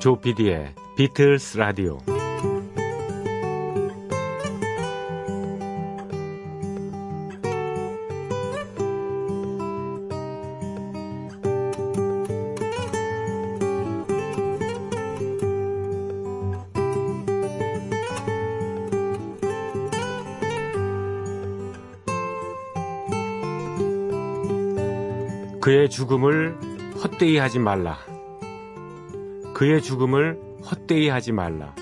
조피디의 비틀스 라디오 그의 죽음을 헛되이 하지 말라. 그의 죽음을 헛되이 하지 말라.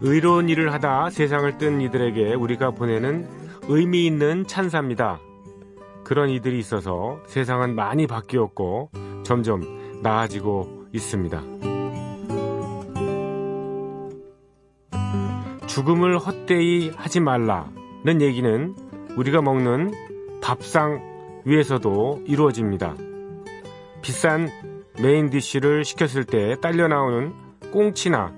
의로운 일을 하다 세상을 뜬 이들에게 우리가 보내는 의미 있는 찬사입니다. 그런 이들이 있어서 세상은 많이 바뀌었고 점점 나아지고 있습니다. 죽음을 헛되이 하지 말라는 얘기는 우리가 먹는 밥상 위에서도 이루어집니다. 비싼 메인 디쉬를 시켰을 때 딸려 나오는 꽁치나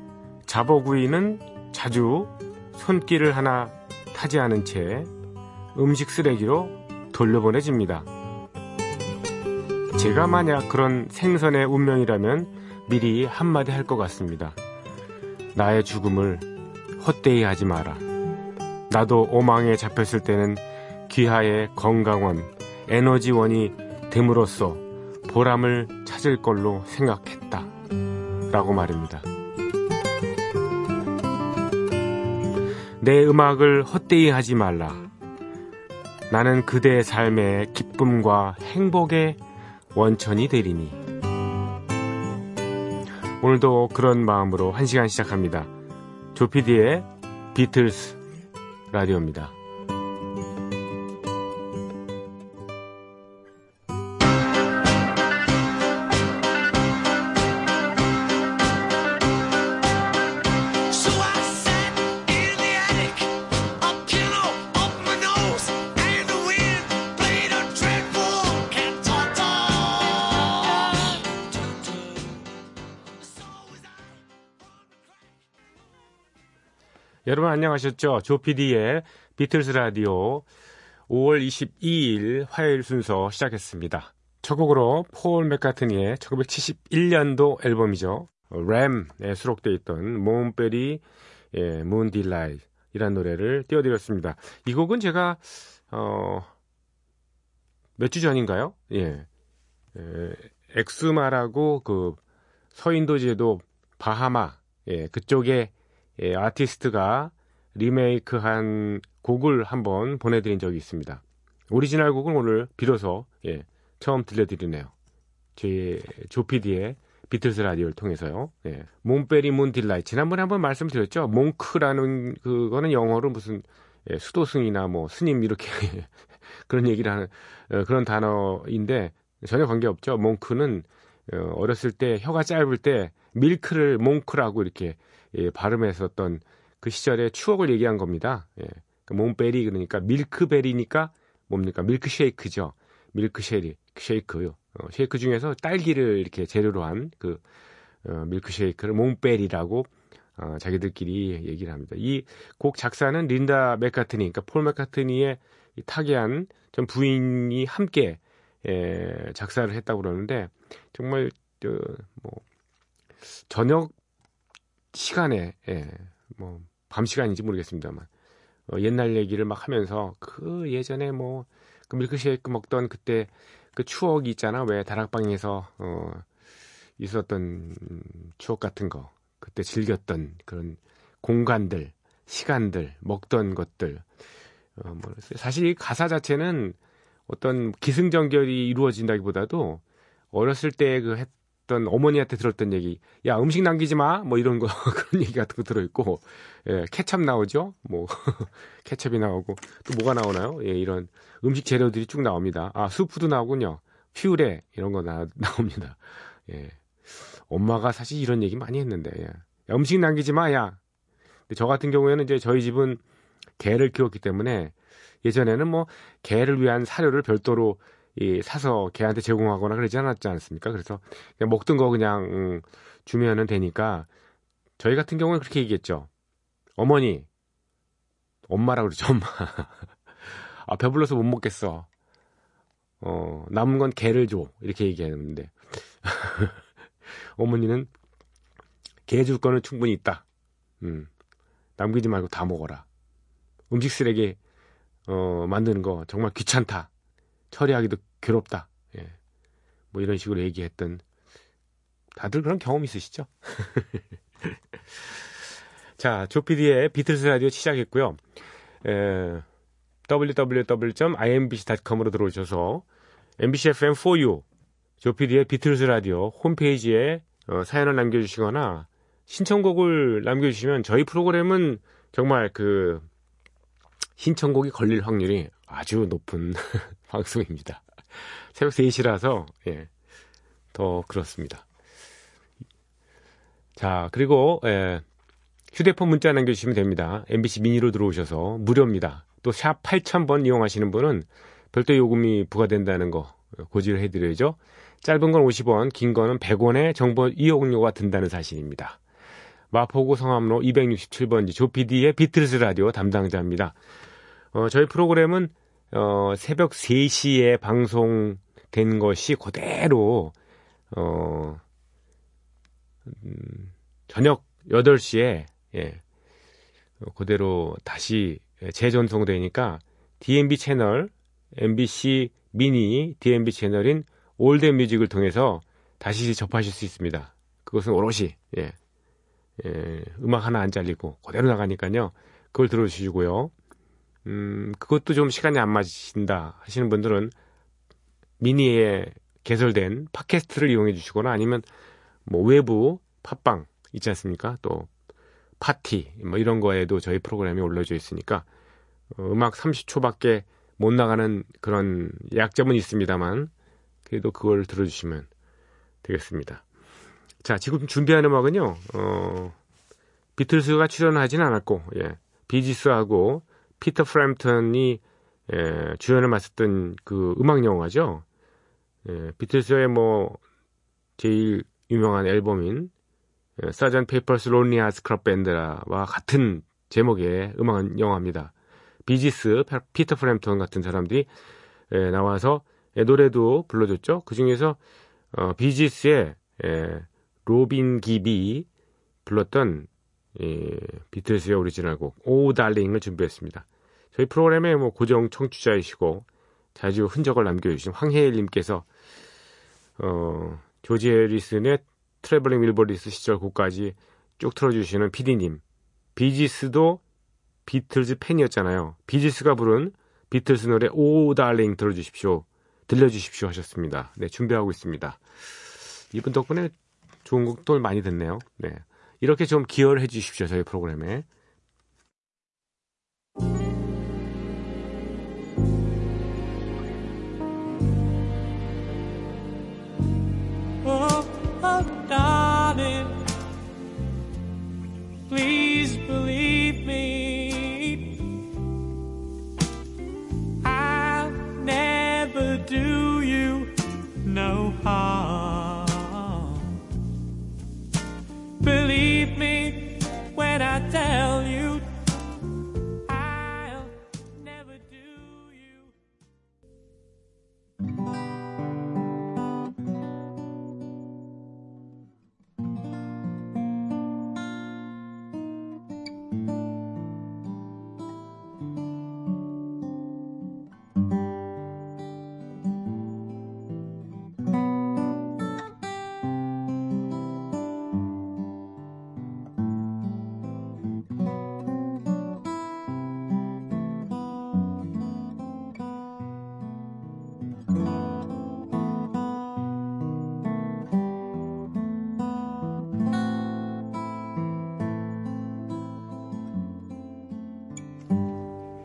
잡어구이는 자주 손길을 하나 타지 않은 채 음식 쓰레기로 돌려보내집니다. 제가 만약 그런 생선의 운명이라면 미리 한마디 할 것 같습니다. 나의 죽음을 헛되이 하지 마라. 나도 오망에 잡혔을 때는 귀하의 건강원, 에너지원이 됨으로써 보람을 찾을 걸로 생각했다. 라고 말입니다. 내 음악을 헛되이 하지 말라. 나는 그대의 삶의 기쁨과 행복의 원천이 되리니. 오늘도 그런 마음으로 한 시간 시작합니다. 조피디의 비틀스 라디오입니다. 안녕하셨죠? 조피디의 비틀스 라디오 5월 22일 화요일 순서 시작했습니다. 첫 곡으로 폴 맥카트니의 1971년도 앨범이죠. Ram에 수록되어 있던 Monkberry 예, Moon Delight 이란 노래를 띄워드렸습니다. 이 곡은 제가 어, 몇 주 전인가요? 예. 에, 엑수마라고 그 서인도제도 바하마 예, 그쪽에 예, 아티스트가 리메이크한 곡을 한번 보내드린 적이 있습니다. 오리지널 곡은 오늘 비로소 예, 처음 들려드리네요. 제 조피디의 비틀스 라디오를 통해서요. 예. Monkberry Moon Delight 지난번에 한번 말씀드렸죠. monk라는 그거는 영어로 무슨 예, 수도승이나 뭐 스님 이렇게 그런 얘기를 하는 어, 그런 단어인데 전혀 관계없죠. 몽크는 어, 어렸을 때 혀가 짧을 때 밀크를 몽크라고 이렇게 예, 발음했었던 그 시절의 추억을 얘기한 겁니다. 예. 그 몬베리 그러니까 밀크베리니까 뭡니까 밀크쉐이크죠. 밀크쉐리 쉐이크요. 어, 쉐이크 중에서 딸기를 이렇게 재료로 한 그 어, 밀크쉐이크를 몽베리라고 어, 자기들끼리 얘기를 합니다. 이 곡 작사는 린다 맥카트니, 그러니까 폴 맥카트니의 이 타계한 전 부인이 함께 예, 작사를 했다고 그러는데 정말 저, 뭐 저녁 시간에 예, 뭐 밤 시간인지 모르겠습니다만. 어, 옛날 얘기를 막 하면서 그 예전에 뭐 그 밀크쉐이크 먹던 그때 그 추억이 있잖아. 왜 다락방에서 어, 있었던 추억 같은 거. 그때 즐겼던 그런 공간들 시간들 먹던 것들. 어, 뭐 사실 이 가사 자체는 어떤 기승전결이 이루어진다기보다도 어렸을 때 그 했던 어머니한테 들었던 얘기, 야 음식 남기지 마, 뭐 이런 거 그런 얘기 같은 거 들어 있고, 예, 케찹 나오죠, 뭐 케찹이 나오고 또 뭐가 나오나요? 예, 이런 음식 재료들이 쭉 나옵니다. 아 수프도 나오군요, 퓨레 이런 거 나, 나옵니다. 예, 엄마가 사실 이런 얘기 많이 했는데, 예. 야, 음식 남기지 마, 야. 근데 저 같은 경우에는 이제 저희 집은 개를 키웠기 때문에 예전에는 뭐 개를 위한 사료를 별도로 이 사서 개한테 제공하거나 그러지 않았지 않습니까? 그래서 그냥 먹던 거 그냥 음, 주면은 되니까 저희 같은 경우는 그렇게 얘기했죠. 어머니, 엄마라고 그러죠, 엄마. 아, 배불러서 못 먹겠어. 어, 남은 건 개를 줘. 이렇게 얘기했는데. 어머니는 개 줄 거는 충분히 있다. 음, 남기지 말고 다 먹어라. 음식 쓰레기 어, 만드는 거 정말 귀찮다. 처리하기도 괴롭다. 예. 뭐 이런 식으로 얘기했던 다들 그런 경험 있으시죠? 자, 조피디의 비틀스 라디오 시작했고요. 에, www.imbc.com으로 들어오셔서 MBC FM4U 조피디의 비틀스 라디오 홈페이지에 어, 사연을 남겨주시거나 신청곡을 남겨주시면 저희 프로그램은 정말 그 신청곡이 걸릴 확률이 아주 높은 방송입니다. 새벽 3시라서 예, 더 그렇습니다. 자 그리고 예, 휴대폰 문자 남겨주시면 됩니다. MBC 미니로 들어오셔서 무료입니다. 또 샵 8000번 이용하시는 분은 별도 요금이 부과된다는 거 고지를 해드려야죠. 짧은 건 50원, 긴 거는 100원의 정보 이용료가 든다는 사실입니다. 마포구 성암로 267번지 조피디의 비틀스 라디오 담당자입니다. 어, 저희 프로그램은 어, 새벽 3시에 방송된 것이 그대로 어, 음, 저녁 8시에 예, 어, 그대로 다시 재전송되니까 DMB 채널, MBC 미니 DMB 채널인 old music을 통해서 다시 접하실 수 있습니다. 그것은 오롯이 예, 예, 음악 하나 안 잘리고 그대로 나가니까요. 그걸 들어주시고요. 음, 그것도 좀 시간이 안 맞으신다 하시는 분들은 미니에 개설된 팟캐스트를 이용해 주시거나 아니면 뭐 외부 팟빵 있지 않습니까? 또 파티 뭐 이런 거에도 저희 프로그램이 올려져 있으니까 어, 음악 30초밖에 못 나가는 그런 약점은 있습니다만 그래도 그걸 들어주시면 되겠습니다. 자, 지금 준비한 음악은요, 어, 비틀스가 출연하지는 않았고, 예, 비지스하고 피터 프램턴이 예, 주연을 맡았던 그 음악 영화죠. 예, 비틀스의 뭐 제일 유명한 앨범인 예, Sgt. Pepper's Lonely Hearts Club Band와 같은 제목의 음악 영화입니다. 비지스, 피터 프램턴 같은 사람들이 예, 나와서 예, 노래도 불러줬죠. 그 중에서 어, 비지스의 예, 로빈 깁이 불렀던 예, 비틀스의 오리지널 곡 Oh Darling을 준비했습니다. 저희 프로그램의 뭐 고정 청취자이시고 자주 흔적을 남겨주신 황혜일님께서 어, 조지 해리슨의 트래블링 윌버리스 시절 곡까지 쭉 틀어주시는 PD님 비지스도 비틀즈 팬이었잖아요. 비지스가 부른 비틀스 노래 Oh Darling 들어주십시오. 들려주십시오 하셨습니다. 네, 준비하고 있습니다. 이분 덕분에 좋은 곡들 많이 듣네요. 네. 이렇게 좀 기여를 해 주십시오. 저희 프로그램에.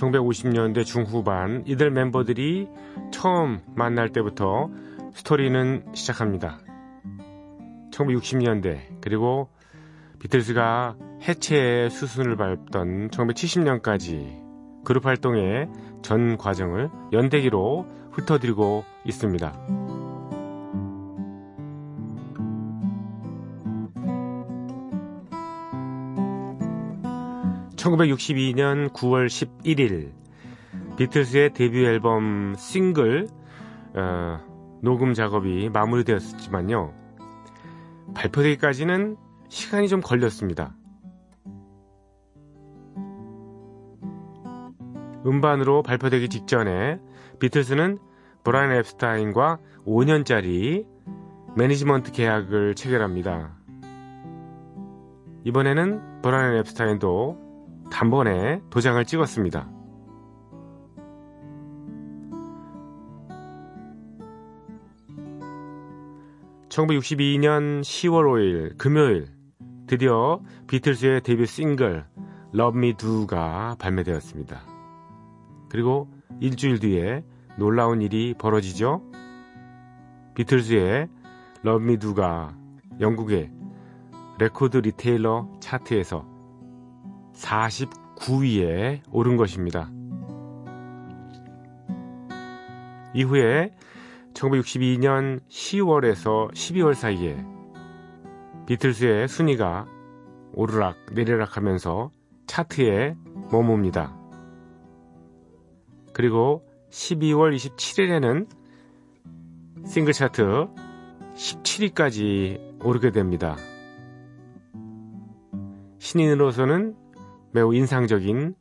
1950년대 중후반 이들 멤버들이 처음 만날 때부터 스토리는 시작합니다. 1960년대 그리고 비틀스가 해체의 수순을 밟던 1970년까지 그룹 활동의 전 과정을 연대기로 훑어드리고 있습니다. 1962년 9월 11일 비틀스의 데뷔 앨범 싱글 어, 녹음 작업이 마무리되었지만요. 발표되기까지는 시간이 좀 걸렸습니다. 음반으로 발표되기 직전에 비틀스는 브라이언 엡스타인과 5년짜리 매니지먼트 계약을 체결합니다. 이번에는 브라이언 앱스타인도 단번에 도장을 찍었습니다. (1962년 10월 5일) 금요일 드디어 비틀스의 데뷔 싱글 Love Me Do가 발매되었습니다. 그리고 일주일 뒤에 놀라운 일이 벌어지죠. 비틀스의 Love Me Do가 영국의 Record Retailer 차트에서 49위에 오른 것입니다. 이후에 1962년 10월에서 12월 사이에 비틀스의 순위가 오르락 내리락 하면서 차트에 머뭅니다. 그리고 12월 27일에는 싱글 차트 17위까지 오르게 됩니다. 신인으로서는 매우 인상적인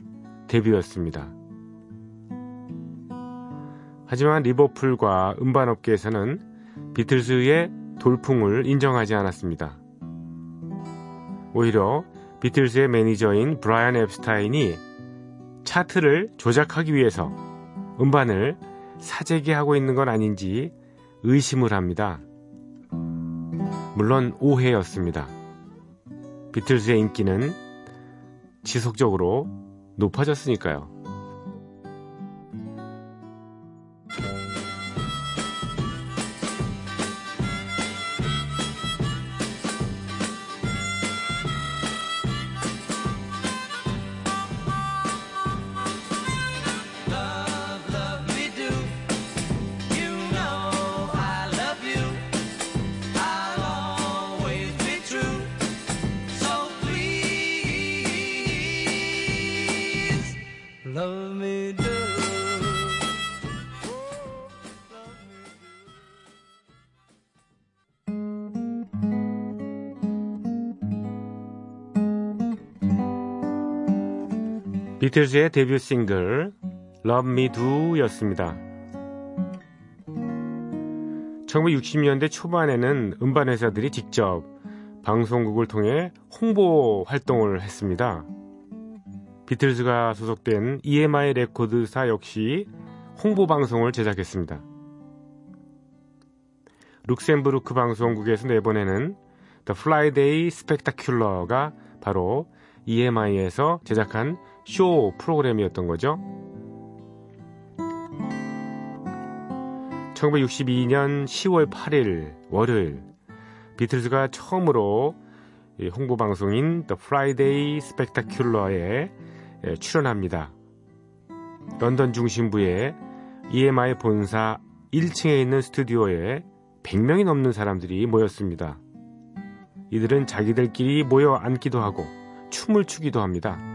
데뷔였습니다. 하지만 리버풀과 음반업계에서는 비틀스의 돌풍을 인정하지 않았습니다. 오히려 비틀스의 매니저인 브라이언 엡스타인이 차트를 조작하기 위해서 음반을 사재기 하고 있는 건 아닌지 의심을 합니다. 물론 오해였습니다. 비틀스의 인기는 지속적으로 높아졌으니까요. 비틀즈의 데뷔 싱글 Love Me Do였습니다. 1960년대 초반에는 음반 회사들이 직접 방송국을 통해 홍보 활동을 했습니다. 비틀즈가 소속된 EMI 레코드사 역시 홍보 방송을 제작했습니다. 룩셈부르크 방송국에서 내보내는 The Friday Spectacular가 바로 EMI에서 제작한 쇼 프로그램이었던 거죠. 1962년 10월 8일 월요일 비틀즈가 처음으로 이 홍보 방송인 The Friday Spectacular에 예, 출연합니다. 런던 중심부의 EMI 본사 1층에 있는 스튜디오에 100명이 넘는 사람들이 모였습니다. 이들은 자기들끼리 모여 앉기도 하고 춤을 추기도 합니다.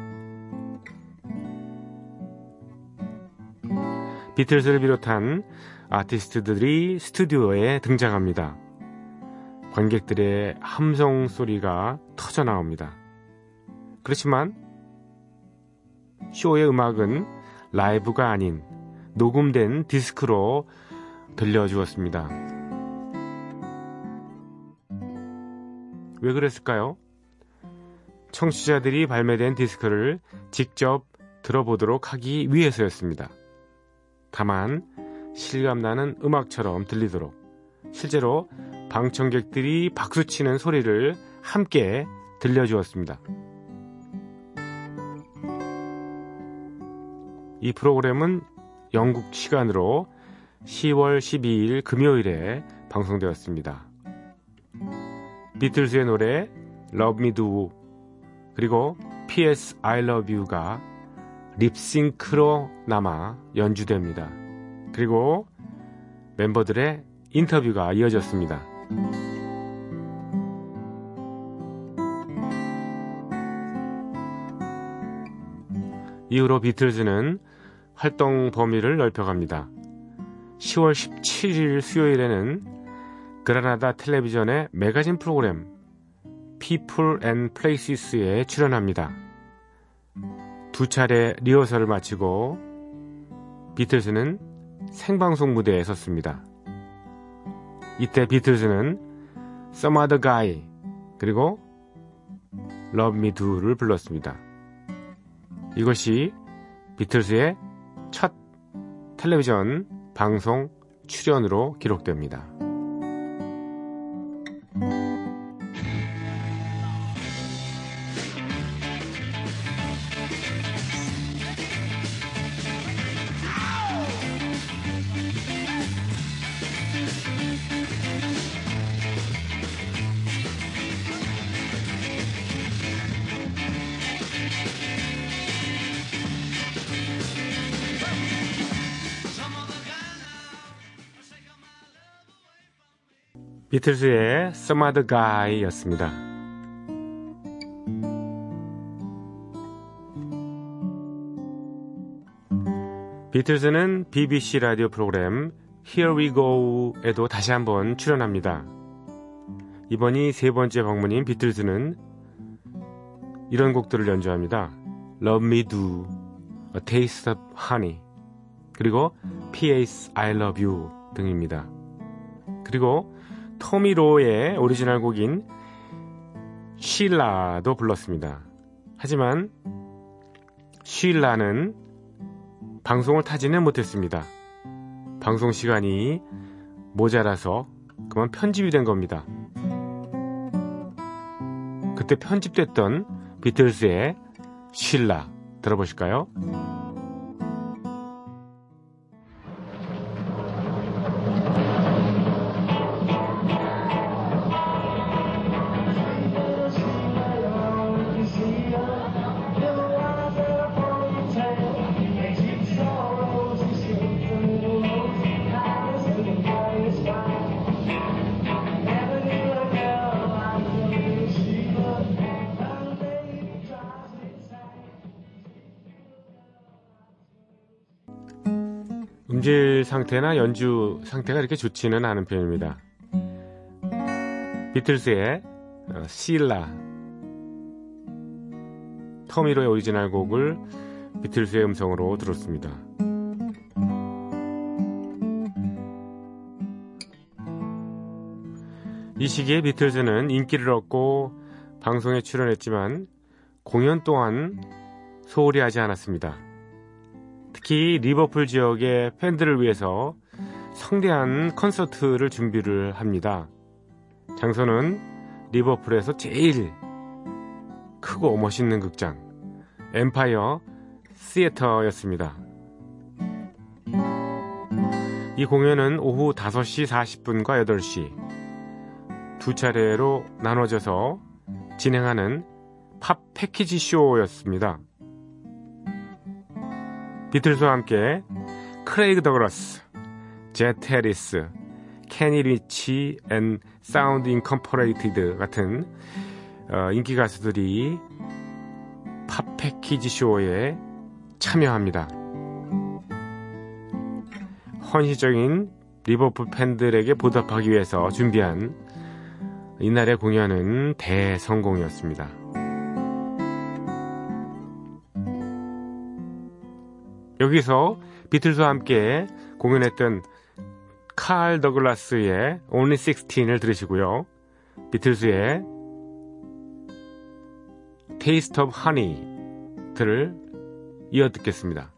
비틀스를 비롯한 아티스트들이 스튜디오에 등장합니다. 관객들의 함성 소리가 터져 나옵니다. 그렇지만 쇼의 음악은 라이브가 아닌 녹음된 디스크로 들려주었습니다. 왜 그랬을까요? 청취자들이 발매된 디스크를 직접 들어보도록 하기 위해서였습니다. 다만 실감나는 음악처럼 들리도록 실제로 방청객들이 박수치는 소리를 함께 들려주었습니다. 이 프로그램은 영국 시간으로 10월 12일 금요일에 방송되었습니다. 비틀즈의 노래 Love Me Do 그리고 P.S. I Love You가 립싱크로 남아 연주됩니다. 그리고 멤버들의 인터뷰가 이어졌습니다. 이후로 비틀즈는 활동 범위를 넓혀갑니다. 10월 17일 수요일에는 그라나다 텔레비전의 매거진 프로그램 People and Places에 출연합니다. 두 차례 리허설을 마치고 비틀즈는 생방송 무대에 섰습니다. 이때 비틀즈는 Some Other Guy 그리고 Love Me Do를 불렀습니다. 이것이 비틀즈의 첫 텔레비전 방송 출연으로 기록됩니다. 비틀즈의 Some Other Guy였습니다. 비틀즈는 BBC 라디오 프로그램 Here We Go에도 다시 한번 출연합니다. 이번이 세 번째 방문인 비틀즈는 이런 곡들을 연주합니다. Love Me Do, A Taste of Honey, 그리고 P.S. I Love You 등입니다. 그리고 토미 로의 오리지널 곡인 쉴라도 불렀습니다. 하지만 쉴라는 방송을 타지는 못했습니다. 방송 시간이 모자라서 그만 편집이 된 겁니다. 그때 편집됐던 비틀스의 쉴라 들어보실까요? 음질 상태나 연주 상태가 이렇게 좋지는 않은 편입니다. 비틀스의 어, 실라 토미 로의 오리지널 곡을 비틀스의 음성으로 들었습니다. 이 시기에 비틀즈는 인기를 얻고 방송에 출연했지만 공연 또한 소홀히 하지 않았습니다. 특히 리버풀 지역의 팬들을 위해서 성대한 콘서트를 준비를 합니다. 장소는 리버풀에서 제일 크고 멋있는 극장 엠파이어 시애터였습니다. 이 공연은 오후 5시 40분과 8시 두 차례로 나눠져서 진행하는 팝 패키지 쇼였습니다. 비틀스와 함께 크레이그 더글러스, 젯 해리스, 케니 린치 and Sounds Incorporated 같은 어, 인기 가수들이 팝 패키지 쇼에 참여합니다. 헌신적인 리버풀 팬들에게 보답하기 위해서 준비한 이날의 공연은 대성공이었습니다. 여기서 비틀스와 함께 공연했던 칼 더글라스의 Only 16을 들으시고요. 비틀스의 Taste of Honey들을 이어 듣겠습니다.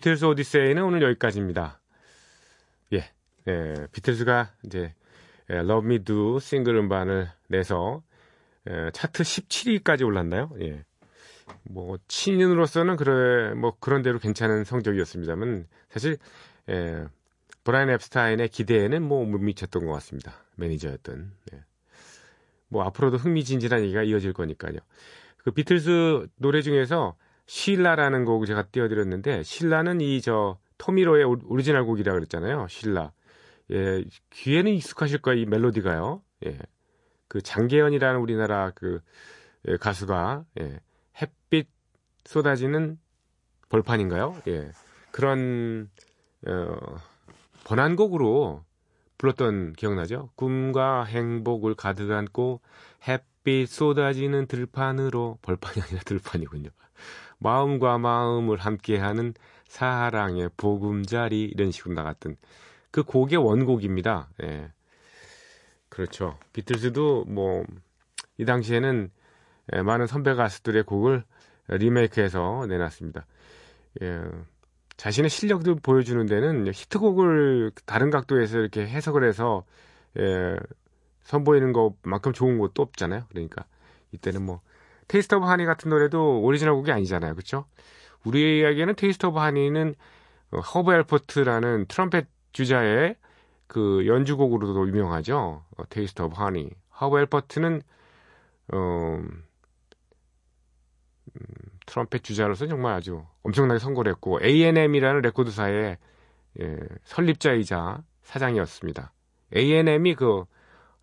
비틀스 오디세이는 오늘 여기까지입니다. 예, 예, 비틀스가 이제 예, Love Me Do 싱글 음반을 내서 예, 차트 17위까지 올랐나요? 예. 뭐 신인으로서는 그래 뭐 그런 대로 괜찮은 성적이었습니다만 사실 예, 브라이언 엡스타인의 기대에는 뭐 못 미쳤던 것 같습니다. 매니저였던. 예. 뭐 앞으로도 흥미진진한 얘기가 이어질 거니까요. 그 비틀스 노래 중에서 실라라는 곡 제가 띄워드렸는데 실라는 이 저 토미 로의 오- 오리지널 곡이라 그랬잖아요. 실라. 예, 귀에는 익숙하실 거예요. 이 멜로디가요. 예. 그 장계현이라는 우리나라 그 예, 가수가 예, 햇빛 쏟아지는 벌판인가요? 예. 그런 어, 번안곡으로 불렀던 기억나죠? 꿈과 행복을 가득 안고 햇빛 쏟아지는 들판으로 벌판이 아니라 들판이군요. 마음과 마음을 함께하는 사랑의 보금자리 이런 식으로 나갔던 그 곡의 원곡입니다. 예. 그렇죠. 비틀즈도 뭐 이 당시에는 예, 많은 선배 가수들의 곡을 리메이크해서 내놨습니다. 예. 자신의 실력도 보여주는 데는 히트곡을 다른 각도에서 이렇게 해석을 해서 예, 선보이는 것만큼 좋은 것도 없잖아요. 그러니까 이때는 뭐 Taste of Honey 같은 노래도 오리지널 곡이 아니잖아요. 그렇죠? 우리에게는 Taste of Honey는 어, 허브 앨퍼트라는 트럼펫 주자의 그 연주곡으로도 유명하죠. 어, Taste of Honey. 허브 앨퍼트는 어, 음, 트럼펫 주자로서 정말 아주 엄청나게 성공을 했고 A&M이라는 레코드사의 예, 설립자이자 사장이었습니다. A&M이 그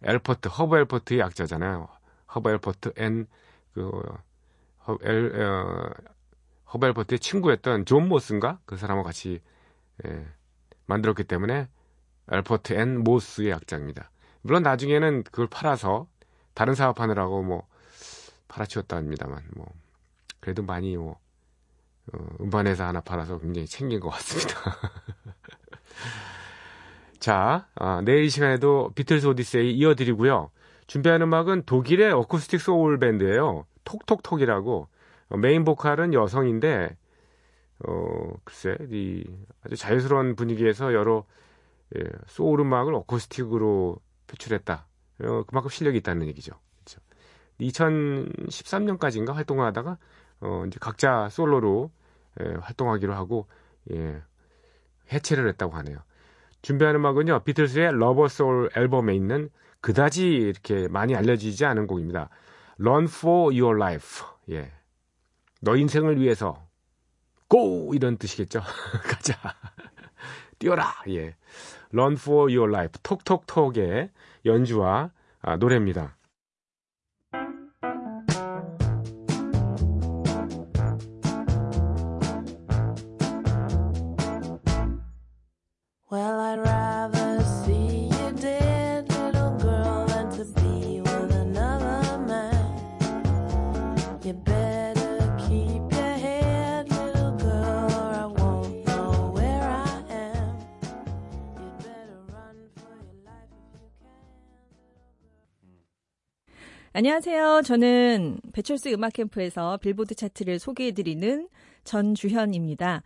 앨퍼트, 허브 앨퍼트의 약자잖아요. 허브 앨퍼트 and 그 허, 엘, 어, 허브 앨퍼트의 친구였던 존 모스인가 그 사람과 같이 예, 만들었기 때문에 앨퍼트 and 모스의 약자입니다. 물론 나중에는 그걸 팔아서 다른 사업하느라고 뭐 팔아치웠다 합니다만 뭐 그래도 많이 뭐 어, 음반회사 하나 팔아서 굉장히 챙긴 것 같습니다. 자, 아, 내일 이 시간에도 비틀스 오디세이 이어드리고요. 준비한 음악은 독일의 어쿠스틱 소울 밴드예요. 톡톡톡이라고 어, 메인 보컬은 여성인데 어 글쎄 이 아주 자유스러운 분위기에서 여러 예, 소울 음악을 어쿠스틱으로 표출했다. 어, 그만큼 실력이 있다는 얘기죠. 그렇죠. 2013년까지인가 활동을 하다가 어, 이제 각자 솔로로 예, 활동하기로 하고 예, 해체를 했다고 하네요. 준비한 음악은요. 비틀스의 Rubber Soul 앨범에 있는 그다지 이렇게 많이 알려지지 않은 곡입니다. Run for your life. 예. 너 인생을 위해서 go 이런 뜻이겠죠. 가자. 뛰어라. 예. Run for your life. 톡톡톡의 연주와 아, 노래입니다. 안녕하세요. 저는 배철수 음악 캠프에서 빌보드 차트를 소개해드리는 전주현입니다.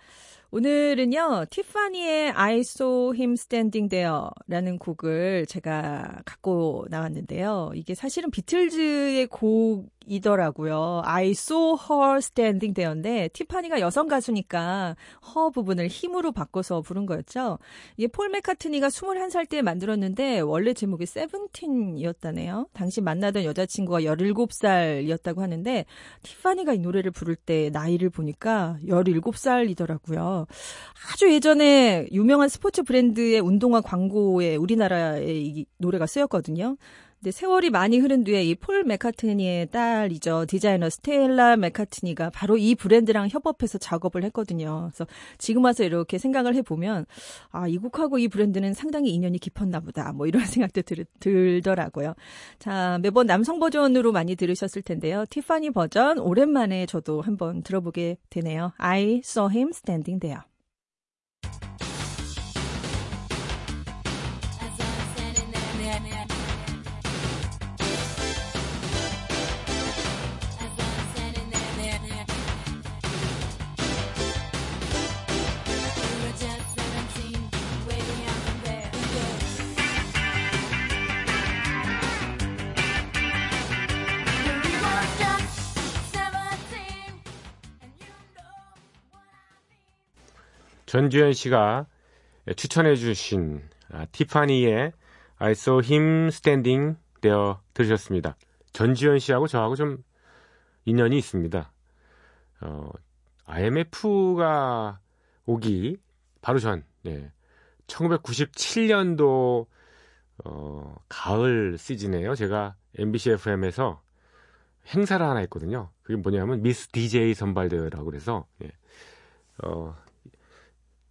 오늘은요, 티파니의 I saw him standing there라는 곡을 제가 갖고 나왔는데요. 이게 사실은 비틀즈의 곡이더라고요. I saw her standing there인데, 티파니가 여성 가수니까 허 부분을 힘으로 바꿔서 부른 거였죠. 이게 폴 맥카트니가 21살 때 만들었는데, 원래 제목이 세븐틴이었다네요. 당시 만나던 여자친구가 17살이었다고 하는데, 티파니가 이 노래를 부를 때 나이를 보니까 17살이더라고요. 아주 예전에 유명한 스포츠 브랜드의 운동화 광고에 우리나라에 이 노래가 쓰였거든요. 근데 세월이 많이 흐른 뒤에 이 폴 맥카트니의 딸이죠. 디자이너 스텔라 맥카트니가 바로 이 브랜드랑 협업해서 작업을 했거든요. 그래서 지금 와서 이렇게 생각을 해보면 아, 이 곡하고 이 브랜드는 상당히 인연이 깊었나 보다. 뭐 이런 생각도 들, 들더라고요. 자, 매번 남성 버전으로 많이 들으셨을 텐데요. 티파니 버전 오랜만에 저도 한번 들어보게 되네요. I saw him standing there. 전주현 씨가 추천해 주신 아, 티파니의 I saw him standing there 들으셨습니다. 전주현 씨하고 저하고 좀 인연이 있습니다. 어, IMF가 오기 바로 전, 예. 1997년도 어, 가을 시즌에요. 제가 MBC FM에서 행사를 하나 했거든요. 그게 뭐냐면 미스 DJ 선발대회라고 그래서 예. 어,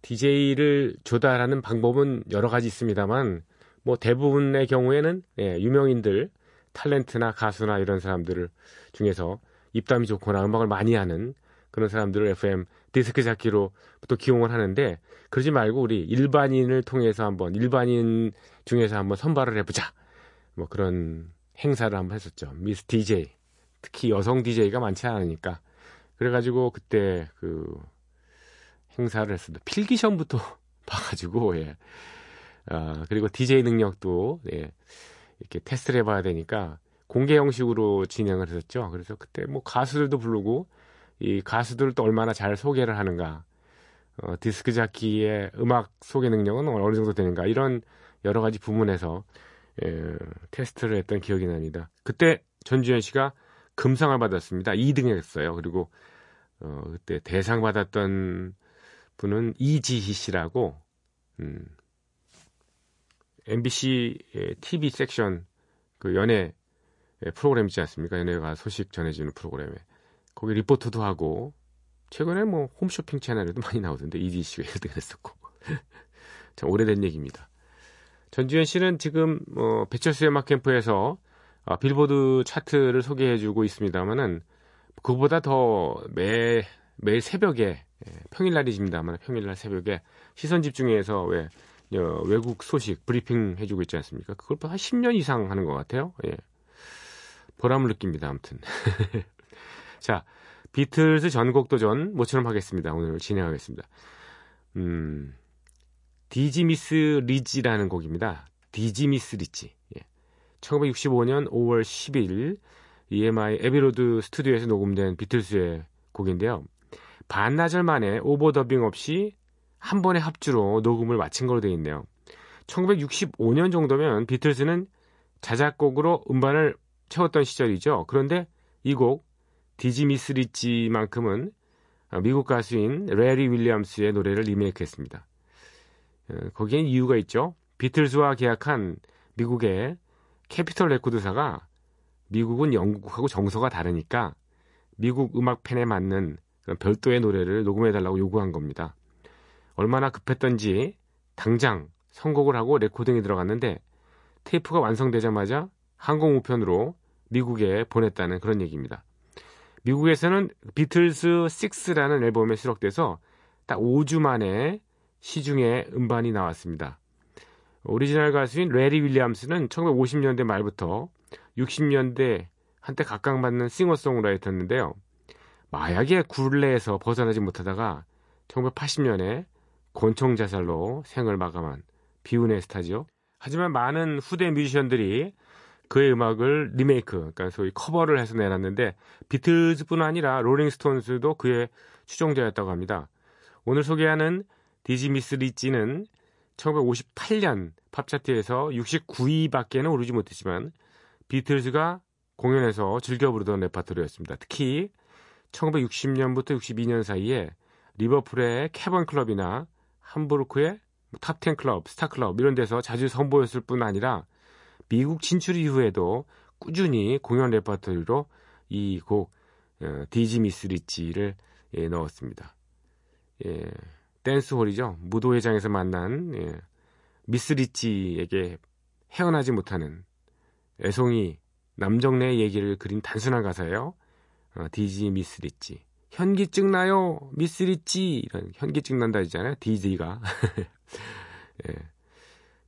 DJ를 조달하는 방법은 여러 가지 있습니다만 뭐 대부분의 경우에는 예, 유명인들 탤런트나 가수나 이런 사람들을 중에서 입담이 좋거나 음악을 많이 하는 그런 사람들을 FM 디스크 잡기로 또 기용을 하는데 그러지 말고 우리 일반인을 통해서 한번 일반인 중에서 한번 선발을 해보자. 뭐 그런 행사를 한번 했었죠. 미스 DJ 특히 여성 DJ가 많지 않으니까. 그래가지고 그때 그 행사를 했습니다. 필기 시험부터 봐가지고 예. 아, 그리고 DJ 능력도 예. 이렇게 테스트를 해봐야 되니까 공개 형식으로 진행을 했었죠. 그래서 그때 뭐 가수들도 부르고 이 가수들을 또 얼마나 잘 소개를 하는가, 어, 디스크 자키의 음악 소개 능력은 어느 정도 되는가 이런 여러 가지 부문에서 예, 테스트를 했던 기억이 납니다. 그때 전주현 씨가 금상을 받았습니다. 2등 했어요. 그리고 어, 그때 대상 받았던 분은 이지희 씨라고 음, MBC TV 섹션 그 연예 프로그램 있지 않습니까? 연예가 소식 전해주는 프로그램에 거기 리포터도 하고 최근에 뭐 홈쇼핑 채널에도 많이 나오던데 이지희 씨가 1등 했었고 참 오래된 얘기입니다. 전주현 씨는 지금 어, 배철수의 음악 캠프에서 어, 빌보드 차트를 소개해주고 있습니다만은 그보다 더 매, 매일 새벽에 예, 평일날이집니다만 평일날 새벽에 시선 집중해서 왜 어, 외국 소식 브리핑 해주고 있지 않습니까? 그걸 한 10년 이상 하는 것 같아요. 예. 보람을 느낍니다. 아무튼 자 비틀즈 전곡 도전 모처럼 하겠습니다. 오늘 진행하겠습니다. 음, Dizzy Miss Lizzy라는 곡입니다. Dizzy Miss Lizzy. 예. 1965년 5월 10일 EMI 애비로드 스튜디오에서 녹음된 비틀스의 곡인데요. 반나절 만에 overdubbing 없이 한 번의 합주로 녹음을 마친 걸로 되어 있네요. 1965년 정도면 비틀스는 자작곡으로 음반을 채웠던 시절이죠. 그런데 이 곡 Dizzy Miss Lizzy만큼은 미국 가수인 레리 윌리엄스의 노래를 리메이크했습니다. 어, 거기엔 이유가 있죠. 비틀스와 계약한 미국의 캐피털 레코드사가 미국은 영국하고 정서가 다르니까 미국 음악 팬에 맞는 별도의 노래를 녹음해달라고 요구한 겁니다. 얼마나 급했던지 당장 선곡을 하고 레코딩이 들어갔는데 테이프가 완성되자마자 항공 우편으로 미국에 보냈다는 그런 얘기입니다. 미국에서는 비틀스 6라는 앨범에 수록돼서 딱 5주 만에 시중에 음반이 나왔습니다. 오리지널 가수인 레리 윌리엄스는 1950년대 말부터 60년대 한때 각광받는 싱어송라이터였는데요. 마약의 굴레에서 벗어나지 못하다가 1980년에 권총 자살로 생을 마감한 비운의 스타죠. 하지만 많은 후대 뮤지션들이 그의 음악을 리메이크, 그러니까 소위 커버를 해서 내놨는데 비틀즈뿐 아니라 롤링스톤스도 그의 추종자였다고 합니다. 오늘 소개하는 Dizzy Miss Lizzy는 1958년 팝차트에서 69위밖에는 오르지 못했지만 비틀즈가 공연에서 즐겨 부르던 레파토리였습니다. 특히 1960년부터 62년 사이에 리버풀의 캐번 클럽이나 함부르크의 탑10 클럽, 스타 클럽 이런 데서 자주 선보였을 뿐 아니라 미국 진출 이후에도 꾸준히 공연 레퍼토리로 이곡 어, Dizzy Miss Lizzy를 예, 넣었습니다. 예, 댄스홀이죠. 무도회장에서 만난 예, Miss Lizzy에게 헤어나지 못하는 애송이 남정네의 얘기를 그린 단순한 가사예요. 어, Dizzy Miss Lizzy. 현기증 나요, Miss Lizzy. 이런 현기증 난다 했잖아요. Dizzy가. 예.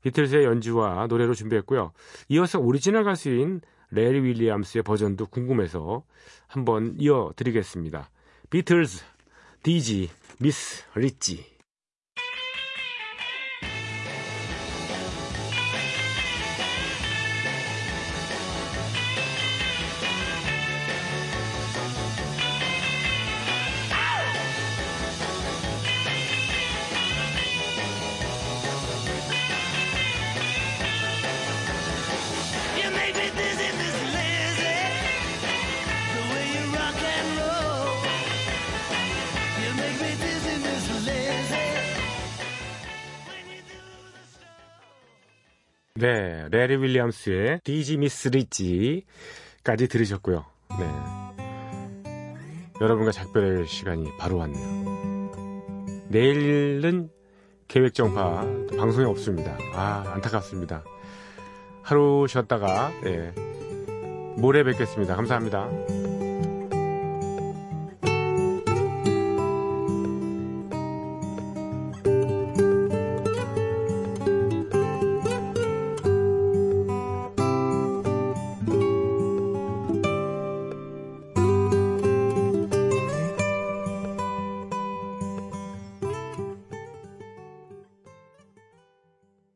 비틀즈의 연주와 노래로 준비했고요. 이어서 오리지널 가수인 레리 윌리엄스의 버전도 궁금해서 한번 이어드리겠습니다. 비틀즈, Dizzy, Miss Lizzy. 네, 레리 윌리엄스의 디지 미스 리치까지 들으셨고요. 네. 여러분과 작별할 시간이 바로 왔네요. 내일은 계획 정파 방송이 없습니다. 아, 안타깝습니다. 하루 쉬었다가 예, 모레 뵙겠습니다. 감사합니다.